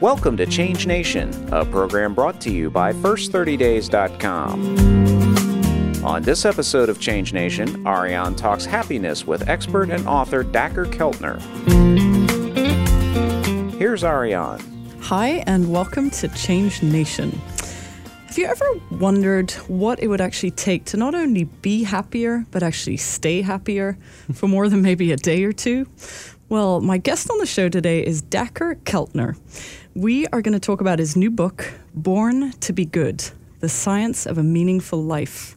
Welcome to Change Nation, a program brought to you by First30Days.com. On this episode of Change Nation, Ariane talks happiness with expert and author Dacher Keltner. Here's Ariane. Hi, and welcome to Change Nation. Have you ever wondered what it would actually take to not only be happier, but actually stay happier for more than maybe a day or two? Well, my guest on the show today is Dacher Keltner. We are going to talk about his new book, Born to Be Good The Science of a Meaningful Life.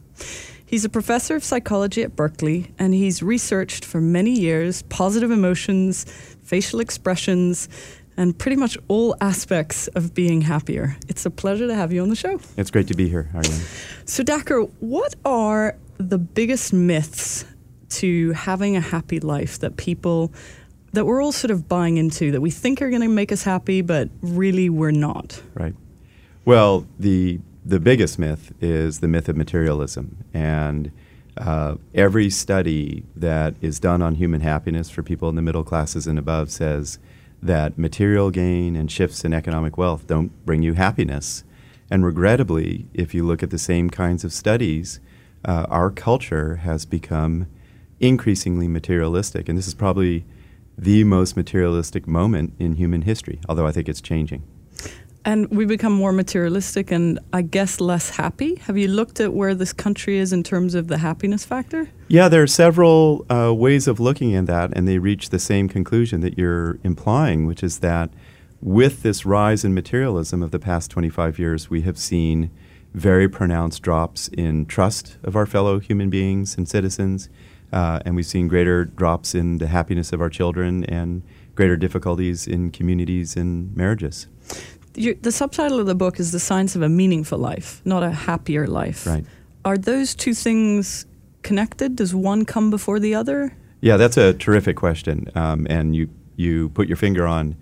He's a professor of psychology at Berkeley, and he's researched for many years positive emotions, facial expressions, and pretty much all aspects of being happier. It's a pleasure to have you on the show. It's great to be here, Ariane. So, Dacher, what are the biggest myths to having a happy life that people that we're all sort of buying into that we think are going to make us happy, but really we're not. Right. Well, the the biggest myth is the myth of materialism, and uh, every study that is done on human happiness for people in the middle classes and above says that material gain and shifts in economic wealth don't bring you happiness. And regrettably, if you look at the same kinds of studies, uh, our culture has become increasingly materialistic, and this is probably the most materialistic moment in human history, although I think it's changing. And we become more materialistic and I guess less happy. Have you looked at where this country is in terms of the happiness factor? Yeah, there are several uh, ways of looking at that, and they reach the same conclusion that you're implying, which is that with this rise in materialism of the past 25 years, we have seen very pronounced drops in trust of our fellow human beings and citizens. Uh, and we've seen greater drops in the happiness of our children and greater difficulties in communities and marriages. You, the subtitle of the book is The Science of a Meaningful Life, not a happier life. Right. Are those two things connected? Does one come before the other? Yeah, that's a terrific question. Um, and you, you put your finger on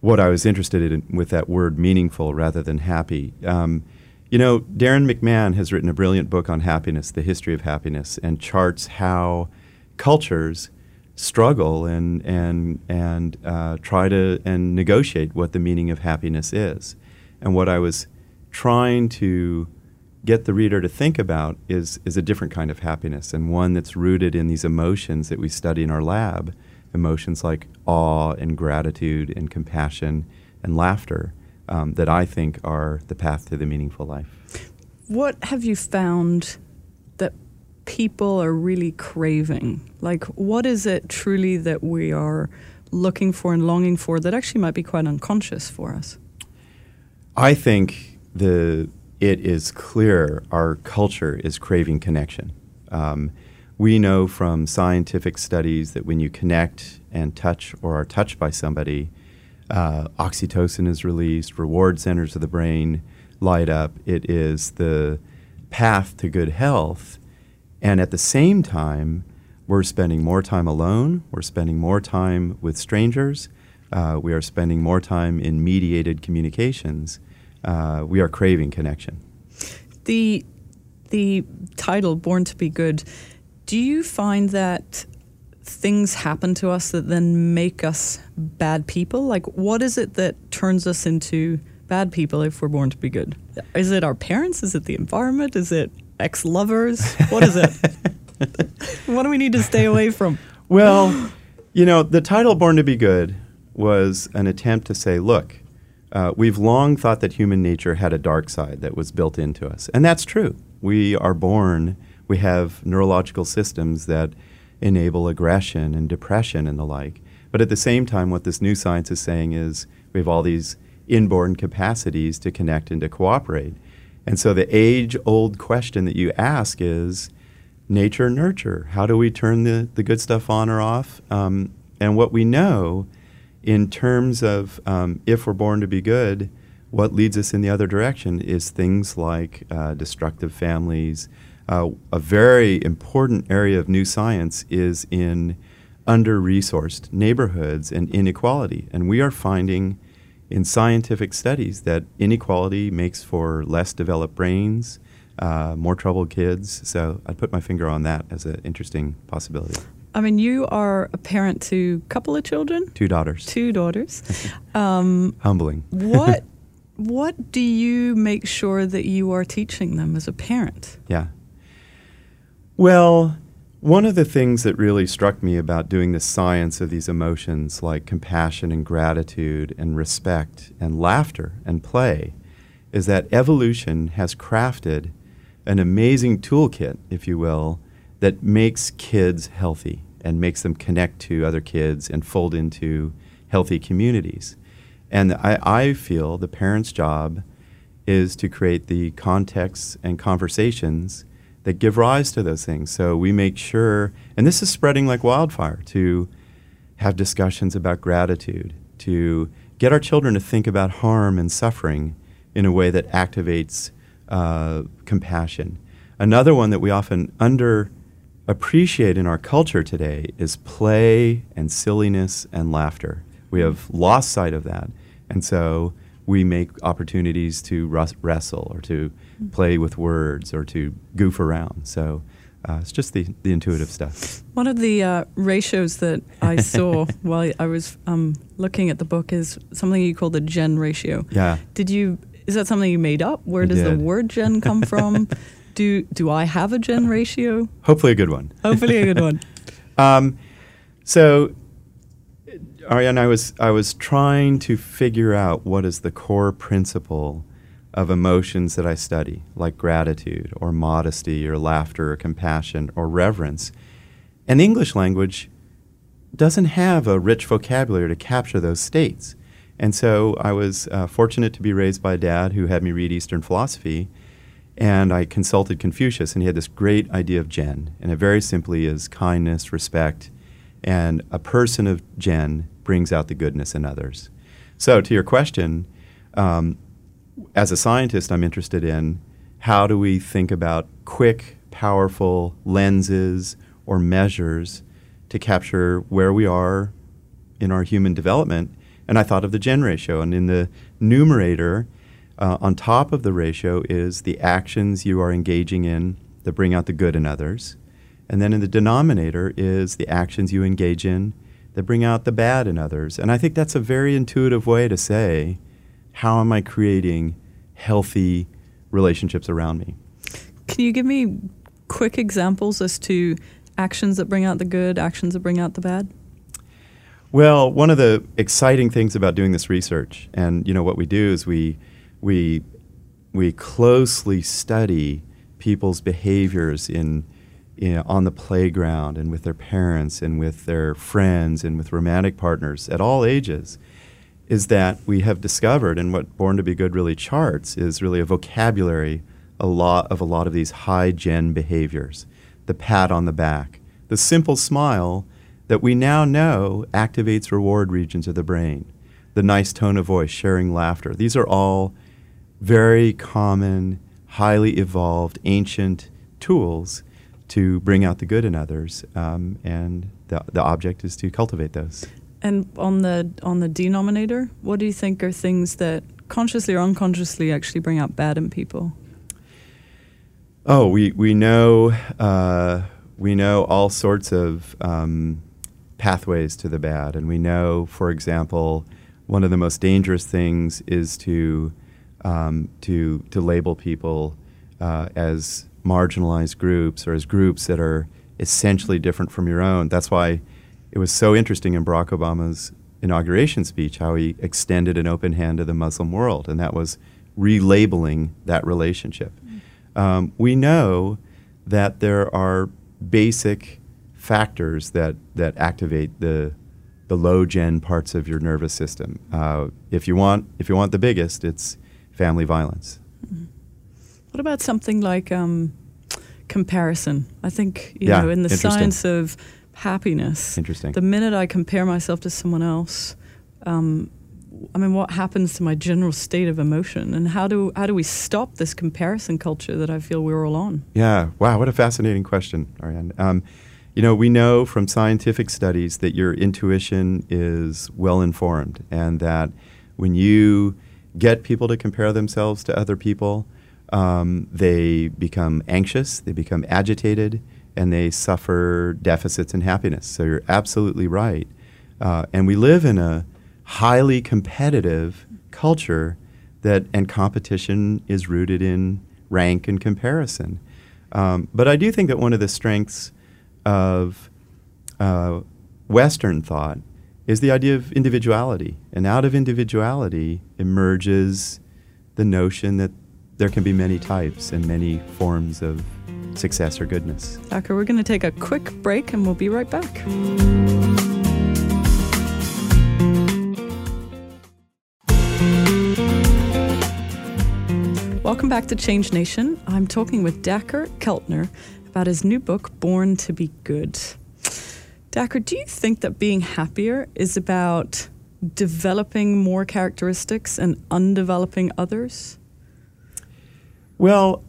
what I was interested in with that word meaningful rather than happy. Um, you know, Darrin McMahon has written a brilliant book on happiness, the history of happiness, and charts how cultures struggle and and and uh, try to and negotiate what the meaning of happiness is. And what I was trying to get the reader to think about is is a different kind of happiness and one that's rooted in these emotions that we study in our lab, emotions like awe and gratitude and compassion and laughter um, that I think are the path to the meaningful life. What have you found that people are really craving? Like, what is it truly that we are looking for and longing for that actually might be quite unconscious for us? I think the it is clear our culture is craving connection. Um, we know from scientific studies that when you connect and touch or are touched by somebody, uh, oxytocin is released, reward centers of the brain light up. It is the path to good health. And at the same time, we're spending more time alone, we're spending more time with strangers, uh, we are spending more time in mediated communications. Uh, we are craving connection. The, the title, Born to Be Good, do you find that things happen to us that then make us bad people? Like, what is it that turns us into bad people if we're born to be good? Is it our parents? Is it the environment? Is it ex lovers? What is it? what do we need to stay away from? Well, you know, the title Born to Be Good was an attempt to say, look, uh, we've long thought that human nature had a dark side that was built into us. And that's true. We are born, we have neurological systems that enable aggression and depression and the like. But at the same time, what this new science is saying is we have all these inborn capacities to connect and to cooperate. And so the age old question that you ask is nature nurture. How do we turn the, the good stuff on or off? Um, and what we know in terms of um, if we're born to be good, what leads us in the other direction is things like uh, destructive families, uh, a very important area of new science is in under resourced neighborhoods and inequality. And we are finding in scientific studies that inequality makes for less developed brains, uh, more troubled kids. So I'd put my finger on that as an interesting possibility. I mean, you are a parent to a couple of children, Two daughters. two daughters. Humbling. What what do you make sure that you are teaching them as a parent? Yeah. Well, one of the things that really struck me about doing the science of these emotions like compassion and gratitude and respect and laughter and play is that evolution has crafted an amazing toolkit, if you will, that makes kids healthy and makes them connect to other kids and fold into healthy communities. And I, I feel the parent's job is to create the contexts and conversations that give rise to those things. So we make sure, and this is spreading like wildfire, to have discussions about gratitude, to get our children to think about harm and suffering in a way that activates uh, compassion. Another one that we often under appreciate in our culture today is play and silliness and laughter. We have lost sight of that. And so we make opportunities to wrestle or to play with words or to goof around. So uh, it's just the, the intuitive stuff. One of the uh, ratios that I saw while I was um, looking at the book is something you call the jen ratio. Yeah. Did you? Is that something you made up? Where I does the word jen come from? do do I have a jen ratio? Hopefully a good one. Hopefully, a good one. Um, so, Ariane, I was I was trying to figure out what is the core principle of emotions that I study, like gratitude or modesty or laughter or compassion or reverence. And English language doesn't have a rich vocabulary to capture those states. And so I was uh, fortunate to be raised by a dad who had me read Eastern philosophy. And I consulted Confucius, and he had this great idea of jen. And it very simply is kindness, respect, and a person of jen brings out the goodness in others. So, to your question, um, as a scientist, I'm interested in how do we think about quick, powerful lenses or measures to capture where we are in our human development. And I thought of the jen ratio. And in the numerator, uh, on top of the ratio is the actions you are engaging in that bring out the good in others. And then in the denominator is the actions you engage in that bring out the bad in others. And I think that's a very intuitive way to say, how am I creating healthy relationships around me? Can you give me quick examples as to actions that bring out the good, actions that bring out the bad? Well, one of the exciting things about doing this research, and you know what we do is we we we closely study people's behaviors in, in on the playground and with their parents and with their friends and with romantic partners at all ages. Is that we have discovered, and what Born to Be Good really charts is really a vocabulary a lot of a lot of these high jen behaviors, the pat on the back, the simple smile that we now know activates reward regions of the brain, the nice tone of voice, sharing laughter. These are all very common, highly evolved, ancient tools to bring out the good in others, um, and the, the object is to cultivate those. And on the on the denominator, what do you think are things that consciously or unconsciously actually bring out bad in people? Oh, we we know uh, we know all sorts of um, pathways to the bad, and we know, for example, one of the most dangerous things is to um, to to label people uh, as marginalized groups or as groups that are essentially different from your own. That's why it was so interesting in Barack Obama's inauguration speech how he extended an open hand to the Muslim world, and that was relabeling that relationship. Um, we know that there are basic factors that, that activate the, the low jen parts of your nervous system. Uh, if, you want, if you want the biggest, it's family violence. What about something like um, comparison? I think you Yeah, know in the science of happiness, Interesting. the minute I compare myself to someone else, um, I mean, what happens to my general state of emotion, and how do how do we stop this comparison culture that I feel we're all on? Yeah. Wow. What a fascinating question, Ariane. Um, you know, we know from scientific studies that your intuition is well informed, and that when you get people to compare themselves to other people, um, they become anxious, they become agitated, and they suffer deficits in happiness. So you're absolutely right. Uh, and we live in a highly competitive culture that, and competition is rooted in rank and comparison. Um, but I do think that one of the strengths of uh, Western thought is the idea of individuality. And out of individuality emerges the notion that there can be many types and many forms of success or goodness. Dacher, we're going to take a quick break and we'll be right back. Welcome back to Change Nation. I'm talking with Dacher Keltner about his new book, Born to Be Good. Dacher, do you think that being happier is about developing more characteristics and undeveloping others? Well,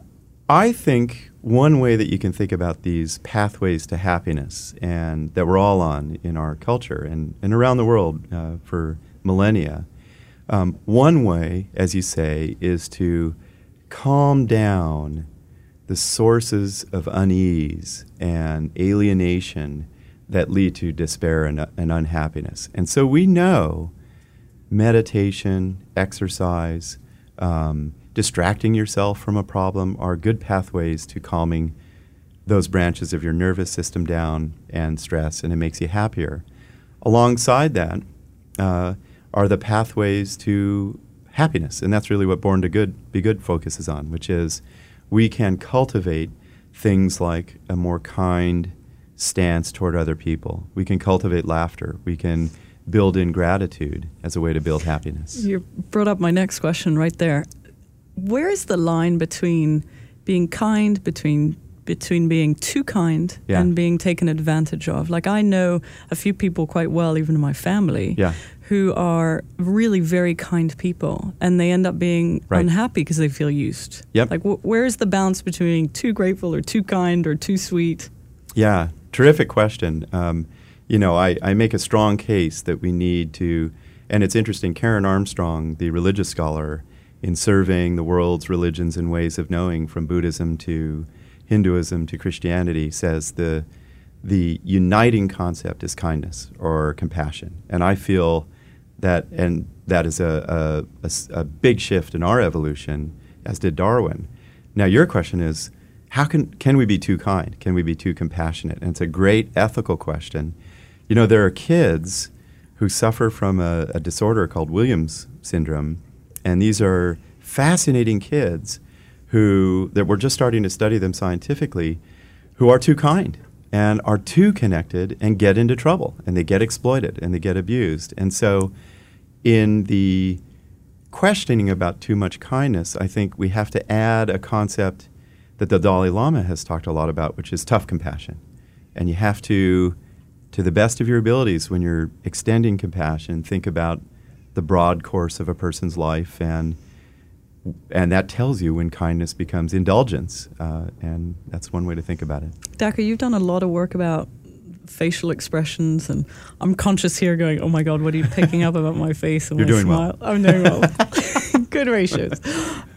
I think one way that you can think about these pathways to happiness and that we're all on in our culture and, and around the world uh, for millennia, um, one way, as you say, is to calm down the sources of unease and alienation that lead to despair and, and unhappiness. And so we know meditation, exercise, um, distracting yourself from a problem are good pathways to calming those branches of your nervous system down and stress, and it makes you happier. Alongside that uh, are the pathways to happiness, and that's really what Born to Good Be Good focuses on, which is we can cultivate things like a more kind, stance toward other people. We can cultivate laughter. We can build in gratitude as a way to build happiness. You brought up my next question right there. Where is the line between being kind, between between being too kind yeah. and being taken advantage of? Like I know a few people quite well, even in my family, yeah. who are really very kind people, and they end up being right. unhappy because they feel used. Yep. Like wh- where is the balance between too grateful or too kind or too sweet? Yeah, Terrific question. Um, you know, I, I make a strong case that we need to, and it's interesting, Karen Armstrong, the religious scholar, in surveying the world's religions and ways of knowing from Buddhism to Hinduism to Christianity, says the, the uniting concept is kindness or compassion. And I feel that, and that is a, a, a, a big shift in our evolution, as did Darwin. Now, your question is, how can can we be too kind? Can we be too compassionate? And it's a great ethical question. You know, there are kids who suffer from a, a disorder called Williams syndrome, and these are fascinating kids who that we're just starting to study them scientifically, who are too kind and are too connected and get into trouble and they get exploited and they get abused. And so, in the questioning about too much kindness, I think we have to add a concept that the Dalai Lama has talked a lot about, which is tough compassion. And you have to, to the best of your abilities, when you're extending compassion, think about the broad course of a person's life and and that tells you when kindness becomes indulgence, uh, and that's one way to think about it. Dacher, you've done a lot of work about facial expressions, and I'm conscious here, going, "Oh my God, what are you picking up about my face and You're my doing smile?" well. I'm doing well. Good ratios.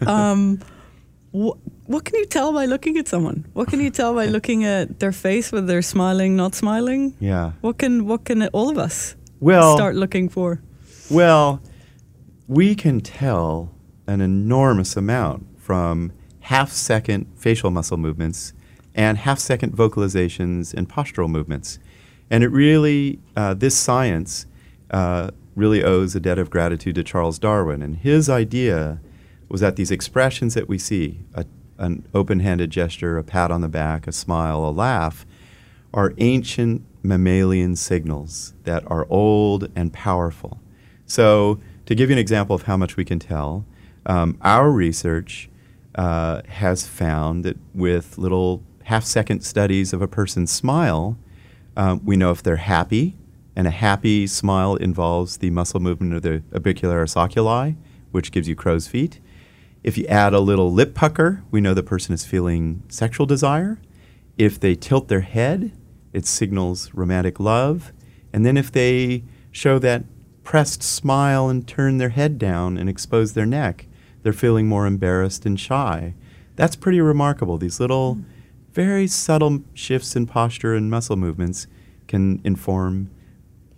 Um, wh- what can you tell by looking at someone? What can you tell by looking at their face, whether they're smiling, not smiling? Yeah. What can what can all of us well start looking for? Well, we can tell an enormous amount from half second facial muscle movements and half second vocalizations and postural movements. And it really, uh, this science uh, really owes a debt of gratitude to Charles Darwin. And his idea was that these expressions that we see, a, an open handed gesture, a pat on the back, a smile, a laugh, are ancient mammalian signals that are old and powerful. So, to give you an example of how much we can tell, um, our research uh, has found that with little half second studies of a person's smile, um, we know if they're happy, and a happy smile involves the muscle movement of the orbicularis oculi, which gives you crow's feet. If you add a little lip pucker, we know the person is feeling sexual desire. If they tilt their head, it signals romantic love. And then if they show that pressed smile and turn their head down and expose their neck, they're feeling more embarrassed and shy. That's pretty remarkable. These little hmm. very subtle shifts in posture and muscle movements can inform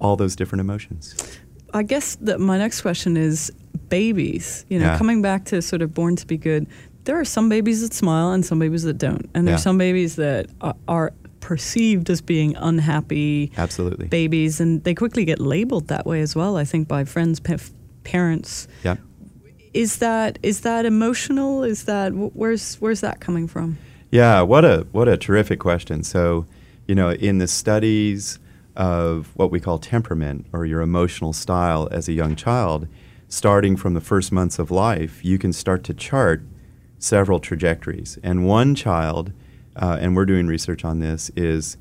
all those different emotions. I guess that my next question is babies. You know, Yeah. coming back to sort of born to be good. There are some babies that smile and some babies that don't, and there's Yeah. some babies that are, are perceived as being unhappy Absolutely. babies, and they quickly get labeled that way as well. I think by friends, pa- parents. yeah. Is that is that emotional? Is that where's where's that coming from? Yeah, what a what a terrific question. So, you know, in the studies of what we call temperament or your emotional style as a young child, starting from the first months of life, you can start to chart several trajectories. And one child, uh, and we're doing research on this, is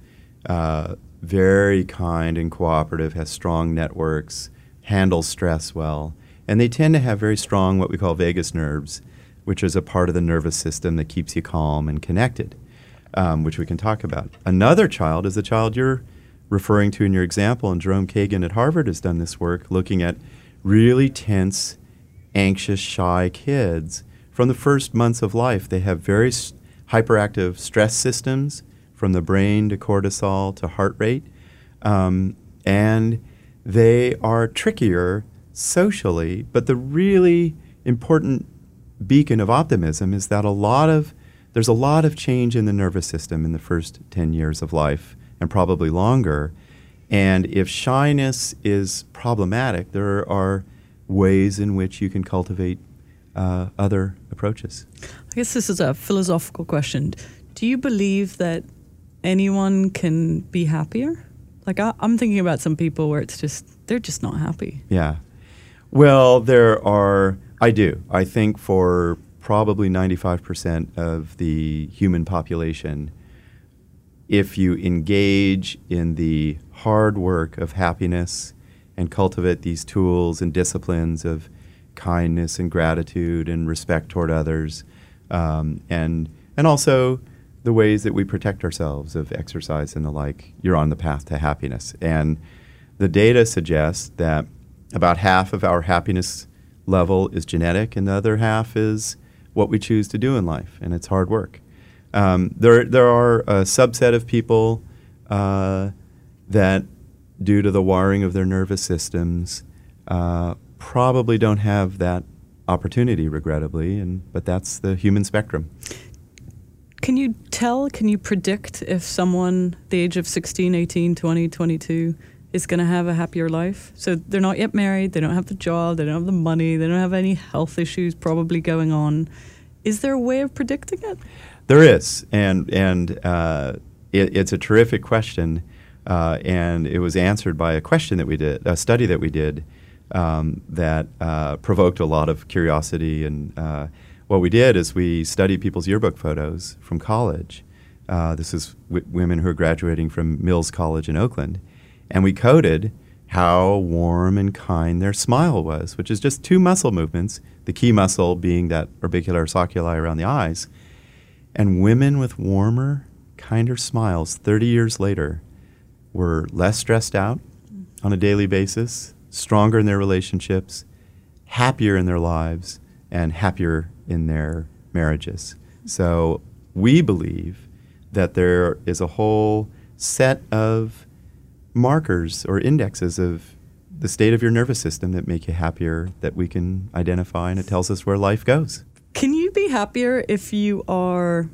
uh, very kind and cooperative, has strong networks, handles stress well, and they tend to have very strong what we call vagus nerves, which is a part of the nervous system that keeps you calm and connected, um, which we can talk about. Another child is the child you're referring to in your example, and Jerome Kagan at Harvard has done this work looking at really tense, anxious, shy kids. From the first months of life, they have very s- hyperactive stress systems from the brain to cortisol to heart rate. Um, and they are trickier socially, but the really important beacon of optimism is that a lot of there's a lot of change in the nervous system in the first 10 years of life and probably longer. And if shyness is problematic, there are ways in which you can cultivate uh, other approaches. I guess this is a philosophical question. Do you believe that anyone can be happier? Like I, I'm thinking about some people where it's just they're just not happy. Yeah. Well, there are, I do. I think for probably 95% of the human population, if you engage in the hard work of happiness and cultivate these tools and disciplines of kindness and gratitude and respect toward others, um, and, and also the ways that we protect ourselves of exercise and the like, you're on the path to happiness. And the data suggests that about half of our happiness level is genetic, and the other half is what we choose to do in life, and it's hard work. Um, there, there are a subset of people uh, that, due to the wiring of their nervous systems, uh, probably don't have that opportunity, regrettably, and but that's the human spectrum. Can you tell, can you predict if someone the age of 16, 18, 20, 22 is going to have a happier life? So they're not yet married, they don't have the job, they don't have the money, they don't have any health issues probably going on. Is there a way of predicting it? There is, and and uh, it, it's a terrific question, uh, and it was answered by a question that we did, a study that we did, um, that uh, provoked a lot of curiosity. And uh, what we did is we studied people's yearbook photos from college. Uh, this is w- women who are graduating from Mills College in Oakland, and we coded how warm and kind their smile was, which is just two muscle movements. The key muscle being that orbicularis oculi around the eyes. And women with warmer, kinder smiles 30 years later were less stressed out on a daily basis, stronger in their relationships, happier in their lives, and happier in their marriages. So we believe that there is a whole set of markers or indexes of the state of your nervous system that make you happier that we can identify, and it tells us where life goes. Can you be happier if you are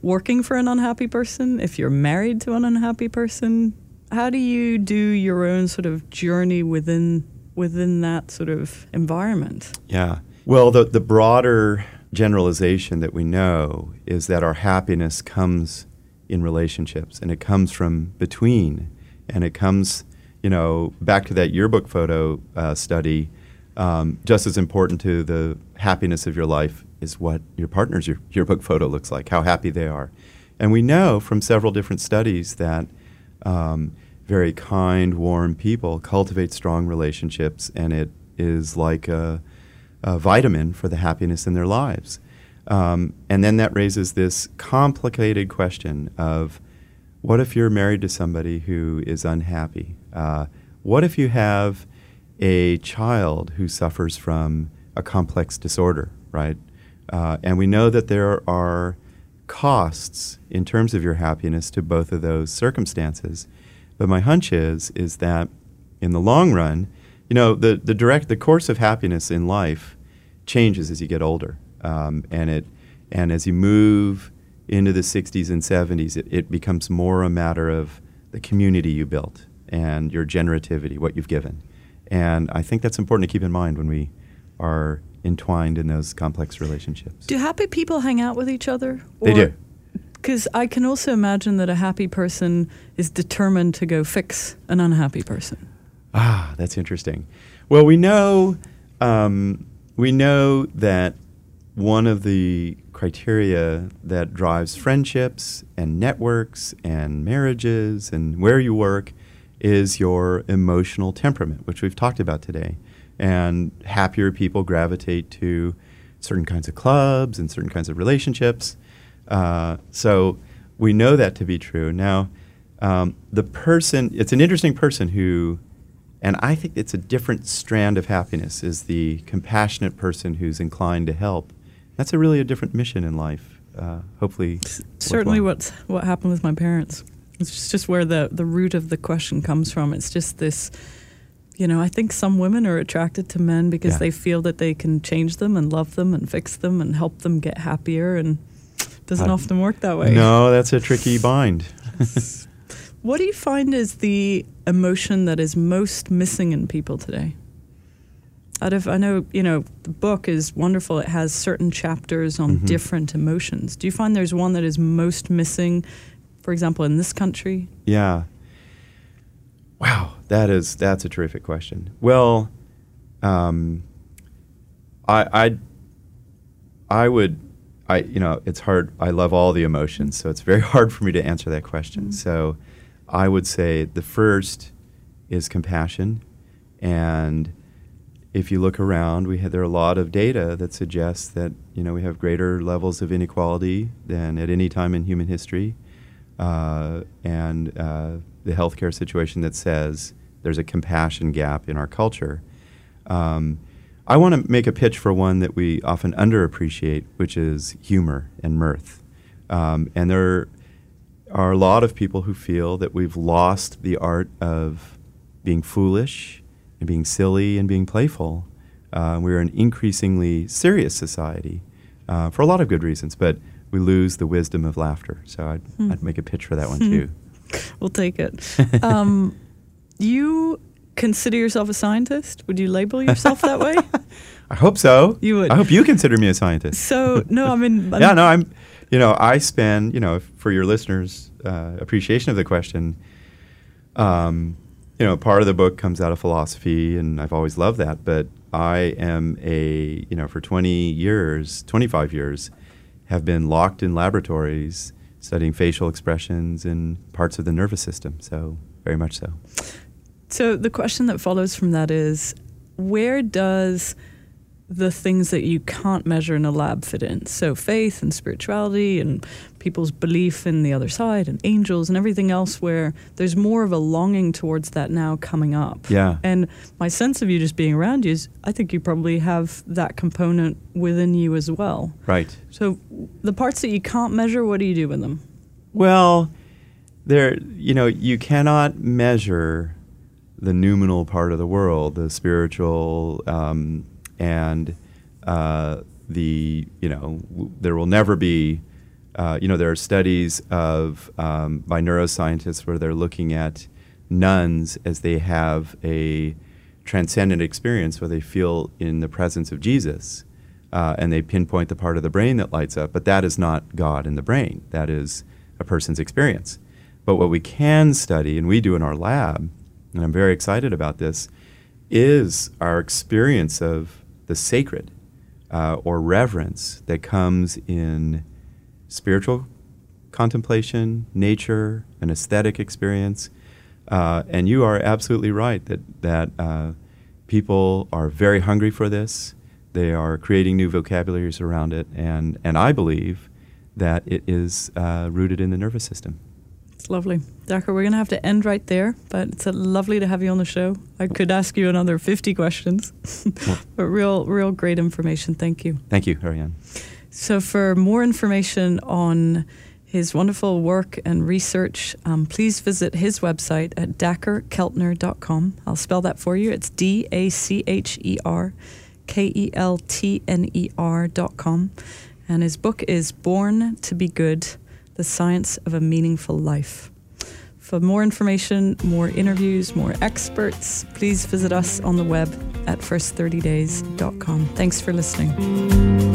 working for an unhappy person, if you're married to an unhappy person? How do you do your own sort of journey within within that sort of environment? Yeah. Well, the, the broader generalization that we know is that our happiness comes in relationships and it comes from between and it comes, you know, back to that yearbook photo uh, study. Um, just as important to the happiness of your life is what your partner's year, yearbook photo looks like, how happy they are. And we know from several different studies that um, very kind, warm people cultivate strong relationships, and it is like a, a vitamin for the happiness in their lives. Um, and then that raises this complicated question of what if you're married to somebody who is unhappy? Uh, what if you have a child who suffers from a complex disorder, right? Uh, and we know that there are costs in terms of your happiness to both of those circumstances. But my hunch is is that in the long run, you know, the, the direct the course of happiness in life changes as you get older, um, and it and as you move into the 60s and 70s, it, it becomes more a matter of the community you built and your generativity, what you've given. And I think that's important to keep in mind when we are entwined in those complex relationships. Do happy people hang out with each other? They do. Because I can also imagine that a happy person is determined to go fix an unhappy person. Ah, that's interesting. Well, we know um, we know that one of the criteria that drives friendships and networks and marriages and where you work is your emotional temperament, which we've talked about today. And happier people gravitate to certain kinds of clubs and certain kinds of relationships. Uh, so we know that to be true. Now, um, the person, it's an interesting person who, and I think it's a different strand of happiness, is the compassionate person who's inclined to help. That's a really a different mission in life. Uh, hopefully, certainly what's what happened with my parents. It's just, just where the the root of the question comes from. It's just this. You know, I think some women are attracted to men because Yeah. they feel that they can change them and love them and fix them and help them get happier, and it doesn't Uh, often work that way. No, that's a tricky bind. What do you find is the emotion that is most missing in people today? Out of, I know, you know, the book is wonderful. It has certain chapters on Mhm. different emotions. Do you find there's one that is most missing, for example, in this country? Yeah. Wow, that is that's a terrific question. Well, um, I I I would I you know it's hard. I love all the emotions, so it's very hard for me to answer that question. Mhm. So, I would say the first is compassion, and if you look around, we have, there are a lot of data that suggests that you know we have greater levels of inequality than at any time in human history, uh, and uh, the healthcare situation that says there's a compassion gap in our culture. Um, I want to make a pitch for one that we often underappreciate, which is humor and mirth. Um, and there are a lot of people who feel that we've lost the art of being foolish and being silly and being playful. Uh, we're an increasingly serious society uh, for a lot of good reasons, but we lose the wisdom of laughter. So I'd, Hmm. I'd make a pitch for that one too. We'll take it. um, you consider yourself a scientist? Would you label yourself that way? I hope so. You would. I hope you consider me a scientist. So no, I mean, I'm- yeah, no, I'm. You know, I spend. You know, for your listeners' uh, appreciation of the question, um, you know, part of the book comes out of philosophy, and I've always loved that. But I am a. You know, for 20 years, 25 years, have been locked in laboratories studying facial expressions and parts of the nervous system. So very much so. So the question that follows from that is where does the things that you can't measure in a lab fit in? So faith and spirituality and people's belief in the other side and angels and everything else where there's more of a longing towards that now coming up. Yeah. And my sense of you just being around you is I think you probably have that component within you as well. Right. So the parts that you can't measure, what do you do with them? Well, there, you know, you cannot measure the noumenal part of the world, the spiritual, um, and uh, the, you know, w- there will never be, uh, you know, there are studies of um, by neuroscientists where they're looking at nuns as they have a transcendent experience where they feel in the presence of Jesus. Uh, and they pinpoint the part of the brain that lights up, but that is not God in the brain. That is a person's experience. But what we can study, and we do in our lab, and I'm very excited about this, is our experience of the sacred uh, or reverence that comes in spiritual contemplation, nature, an aesthetic experience. Uh, and you are absolutely right that, that uh, people are very hungry for this. They are creating new vocabularies around it. And, and I believe that it is uh, rooted in the nervous system. It's lovely. Dacher, we're going to have to end right there, but it's uh, lovely to have you on the show. I could ask you another 50 questions, but real, real great information. Thank you. Thank you, Ariane. So, for more information on his wonderful work and research, um, please visit his website at dacherkeltner.com. I'll spell that for you. It's D A C H E R K E L T N E R.com. And his book is Born to Be Good The Science of a Meaningful Life. For more information, more interviews, more experts, please visit us on the web at first30days.com. Thanks for listening.